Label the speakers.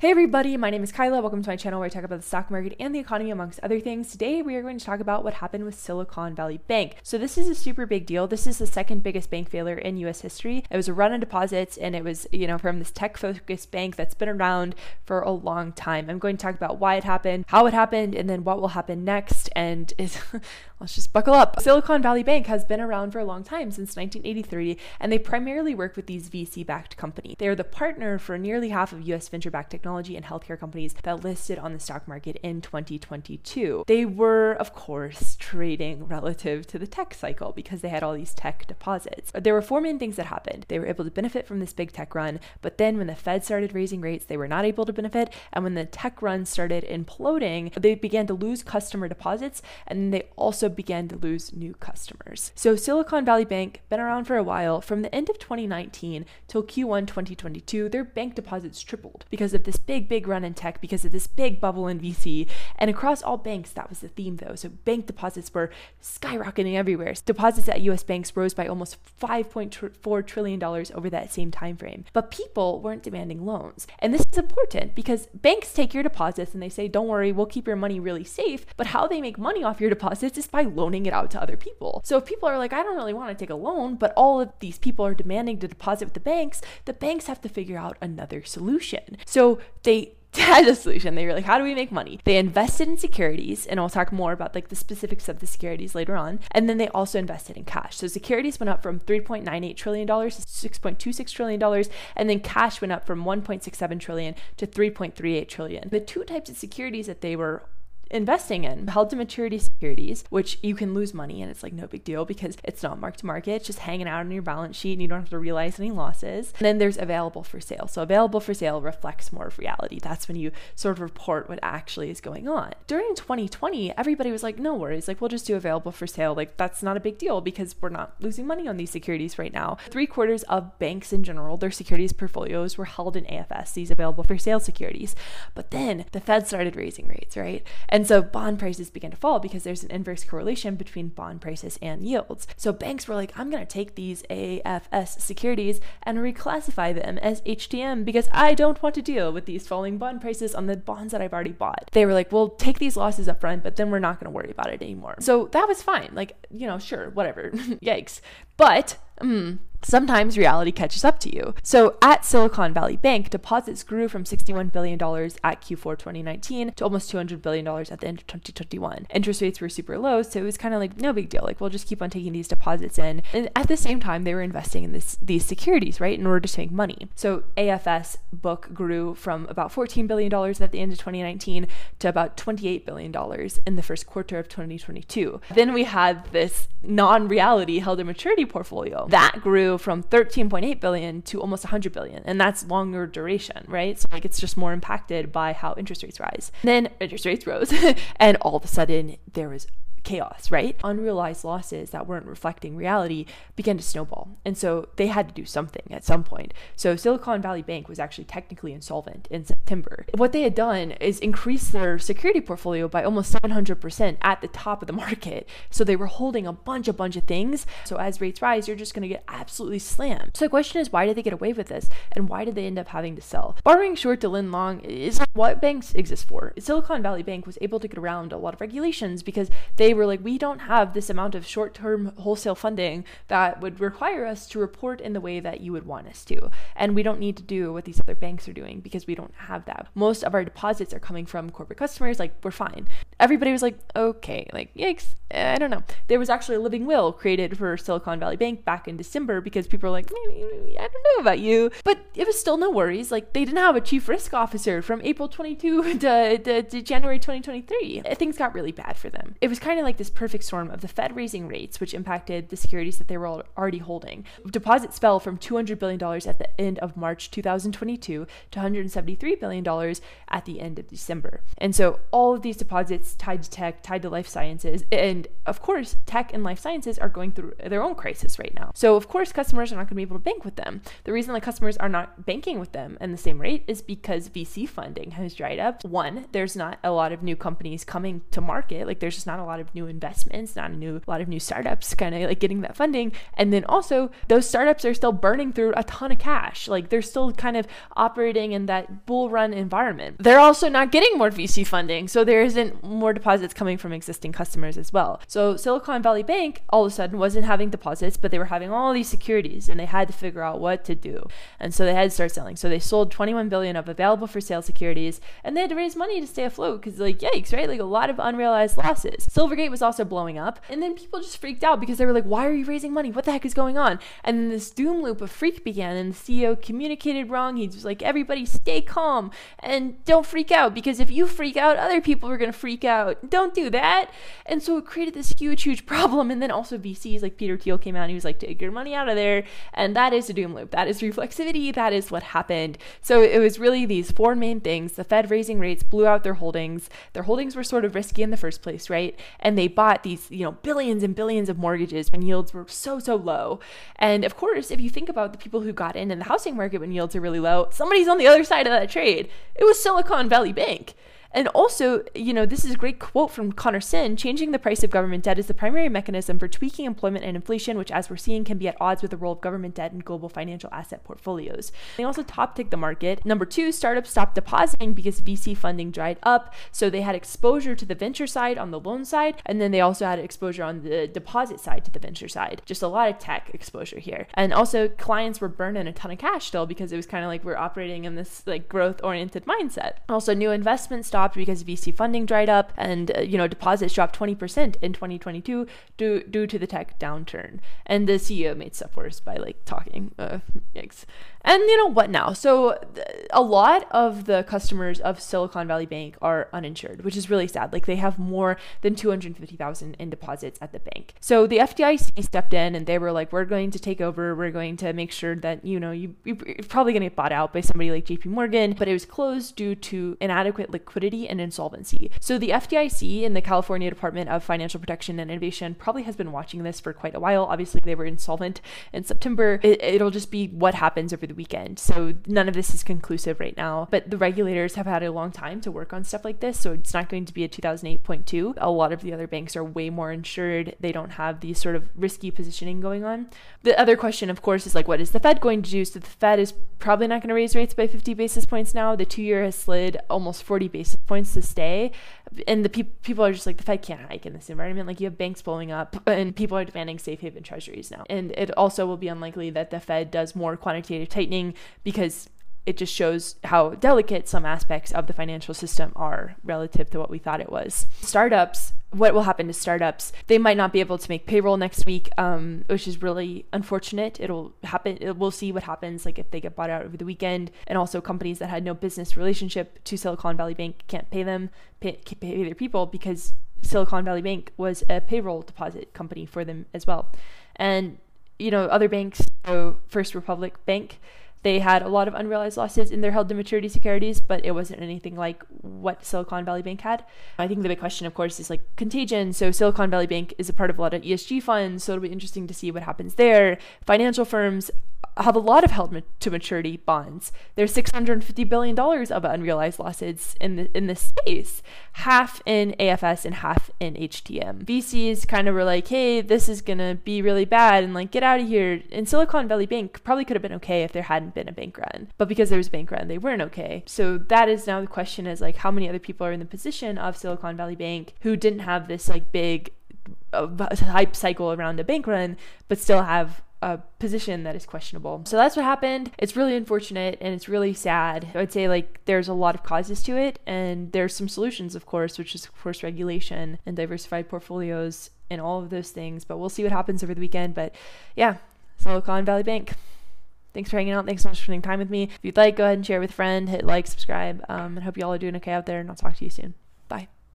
Speaker 1: Hey everybody, my name is Kyla. Welcome to my channel where I talk about the stock market and the economy amongst other things. Today we are going to talk about what happened with Silicon Valley Bank. So this is a super big deal. This is the second biggest bank failure in US history. It was a run on deposits and it was, you know, from this tech-focused bank that's been around for a long time. I'm going to talk about why it happened, how it happened, and then what will happen next and let's just buckle up. Silicon Valley Bank has been around for a long time since 1983 and they primarily work with these VC-backed companies. They are the partner for nearly half of US venture-backed technology technology and healthcare companies that listed on the stock market in 2022. They were, of course, trading relative to the tech cycle because they had all these tech deposits. But there were four main things that happened. They were able to benefit from this big tech run, but then when the Fed started raising rates, they were not able to benefit. And when the tech run started imploding, they began to lose customer deposits and they also began to lose new customers. So Silicon Valley Bank, been around for a while, from the end of 2019 till Q1 2022, their bank deposits tripled because of this big, big run in tech because of this big bubble in VC. And across all banks, that was the theme though. So bank deposits were skyrocketing everywhere. Deposits at US banks rose by almost $5.4 trillion over that same time frame. But people weren't demanding loans. And this is important because banks take your deposits and they say, don't worry, we'll keep your money really safe. But how they make money off your deposits is by loaning it out to other people. So if people are like, I don't really want to take a loan, but all of these people are demanding to deposit with the banks, the banks have to figure out another solution. So they had a solution. They were like, how do we make money? They invested in securities, and I'll talk more about like the specifics of the securities later on. And then they also invested in cash. So securities went up from $3.98 trillion to $6.26 trillion, and then cash went up from 1.67 trillion to 3.38 trillion. The two types of securities that they were investing in held to maturity securities, which you can lose money and it's like no big deal because it's not mark to market, it's just hanging out on your balance sheet and you don't have to realize any losses. And then there's available for sale. So available for sale reflects more of reality. That's when you sort of report what actually is going on. During 2020, everybody was like, no worries, like we'll just do available for sale. Like that's not a big deal because we're not losing money on these securities right now. Three quarters of banks in general, their securities portfolios were held in AFS, these available for sale securities. But then the Fed started raising rates, right? And and so bond prices began to fall because there's an inverse correlation between bond prices and yields. So banks were like, I'm going to take these AFS securities and reclassify them as HTM because I don't want to deal with these falling bond prices on the bonds that I've already bought. They were like, we'll take these losses up front, but then we're not going to worry about it anymore. So that was fine. Like, you know, sure, whatever. Yikes. But, mm, sometimes reality catches up to you. So at Silicon Valley Bank, deposits grew from $61 billion at Q4 2019 to almost $200 billion at the end of 2021. Interest rates were super low, so it was kind of like no big deal. Like we'll just keep on taking these deposits in. And at the same time, they were investing in this these securities, right, in order to make money. So AFS book grew from about $14 billion at the end of 2019 to about $28 billion in the first quarter of 2022. Then we had this non-reality held to maturity portfolio that grew from 13.8 billion to almost 100 billion and that's longer duration right? So like it's just more impacted by how interest rates rise. And then interest rates rose and all of a sudden there was chaos, right? Unrealized losses that weren't reflecting reality began to snowball. And so they had to do something at some point. So Silicon Valley Bank was actually technically insolvent in September. What they had done is increase their security portfolio by almost 700% at the top of the market. So they were holding a bunch, a bunch of things. So as rates rise, you're just going to get absolutely slammed. So the question is, why did they get away with this? And why did they end up having to sell? Borrowing short to lend long is what banks exist for. Silicon Valley Bank was able to get around a lot of regulations because they were like, we don't have this amount of short term wholesale funding that would require us to report in the way that you would want us to. And we don't need to do what these other banks are doing because we don't have that. Most of our deposits are coming from corporate customers. Like, we're fine. Everybody was like, okay, like, yikes. Eh, I don't know. There was actually a living will created for Silicon Valley Bank back in December because people were like, mm, mm, mm, I don't know about you. But it was still no worries. Like, they didn't have a chief risk officer from April 22 to, to, to January 2023. Things got really bad for them. It was kind of like this perfect storm of the Fed raising rates, which impacted the securities that they were already holding. Deposits fell from $200 billion at the end of March 2022 to $173 billion at the end of December. And so all of these deposits tied to tech, tied to life sciences. And of course, tech and life sciences are going through their own crisis right now. So, of course, customers are not going to be able to bank with them. The reason that customers are not banking with them in the same rate is because VC funding has dried up. One, there's not a lot of new companies coming to market. Like, there's just not a lot of new investments, not a new a lot of new startups kind of like getting that funding. And then also, those startups are still burning through a ton of cash. Like, they're still kind of operating in that bull run environment. They're also not getting more VC funding. So, there isn't more deposits coming from existing customers as well. So, Silicon Valley Bank all of a sudden wasn't having deposits, but they were having all these securities and they had to figure out what to do. And so they had to start selling. So they sold 21 billion of available for sale securities and they had to raise money to stay afloat because like yikes, right? Like a lot of unrealized losses. Silvergate was also blowing up and then people just freaked out because they were like, why are you raising money? What the heck is going on? And then this doom loop of freak began and the CEO communicated wrong. He was like, everybody stay calm and don't freak out because if you freak out, other people are going to freak out. Don't do that. And so it created this huge, huge problem. And then also VCs like Peter Thiel came out and he was like, take your money out of there. And that is a doom loop. That is reflexivity. That is what happened. So it was really these four main things. The Fed raising rates blew out their holdings. Their holdings were sort of risky in the first place, right? And they bought these, you know, billions and billions of mortgages when yields were so, so low. And of course, if you think about the people who got in in the housing market when yields are really low, somebody's on the other side of that trade. It was Silicon Valley Bank. And also, you know, this is a great quote from Conor Sen changing the price of government debt is the primary mechanism for tweaking employment and inflation, which, as we're seeing, can be at odds with the role of government debt in global financial asset portfolios. They also top tick the market. Number two, startups stopped depositing because VC funding dried up. So they had exposure to the venture side on the loan side, and then they also had exposure on the deposit side to the venture side. Just a lot of tech exposure here. And also, clients were burning a ton of cash still because it was kind of like we're operating in this like growth oriented mindset. Also, new investments stopped because VC funding dried up and uh, you know deposits dropped 20% in 2022 due due to the tech downturn. And the CEO made stuff worse by like talking. Uh, yikes. And you know what now? So a lot of the customers of Silicon Valley Bank are uninsured, which is really sad. Like they have more than 250,000 in deposits at the bank. So the FDIC stepped in and they were like, "We're going to take over. We're going to make sure that you know you, you're probably going to get bought out by somebody like J.P. Morgan." But it was closed due to inadequate liquidity and insolvency. So the FDIC and the California Department of Financial Protection and Innovation probably has been watching this for quite a while. Obviously, they were insolvent in September. It, it'll just be what happens over the weekend. So none of this is conclusive right now. But the regulators have had a long time to work on stuff like this. So it's not going to be a 2008.2. A lot of the other banks are way more insured. They don't have these sort of risky positioning going on. The other question, of course, is like, what is the Fed going to do? So the Fed is probably not going to raise rates by 50 basis points now. The two year has slid almost 40 basis points to stay. And the pe- people are just like, the Fed can't hike in this environment. Like, you have banks blowing up, and people are demanding safe haven treasuries now. And it also will be unlikely that the Fed does more quantitative tightening because it just shows how delicate some aspects of the financial system are relative to what we thought it was. Startups what will happen to startups. They might not be able to make payroll next week, um, which is really unfortunate. It'll happen. It, we'll see what happens, like if they get bought out over the weekend. And also, companies that had no business relationship to Silicon Valley Bank can't pay them, pay, pay their people because Silicon Valley Bank was a payroll deposit company for them as well. And you know, other banks, so First Republic Bank they had a lot of unrealized losses in their held to maturity securities, but it wasn't anything like what Silicon Valley Bank had. I think the big question, of course, is like contagion. So Silicon Valley Bank is a part of a lot of ESG funds, so it'll be interesting to see what happens there. Financial firms have a lot of held to maturity bonds. There's 650 billion dollars of unrealized losses in the in this space, half in AFS and half in HTM. VCs kind of were like, "Hey, this is gonna be really bad," and like, "Get out of here." And Silicon Valley Bank probably could have been okay if there hadn't been a bank run, but because there was a bank run, they weren't okay. So that is now the question: is like, how many other people are in the position of Silicon Valley Bank who didn't have this like big uh, hype cycle around a bank run, but still have a position that is questionable. So that's what happened. It's really unfortunate and it's really sad. I would say like there's a lot of causes to it and there's some solutions of course, which is of course regulation and diversified portfolios and all of those things, but we'll see what happens over the weekend, but yeah, Silicon Valley Bank. Thanks for hanging out. Thanks so much for spending time with me. If you'd like, go ahead and share with a friend, hit like, subscribe, um, and hope you all are doing okay out there, and I'll talk to you soon. Bye.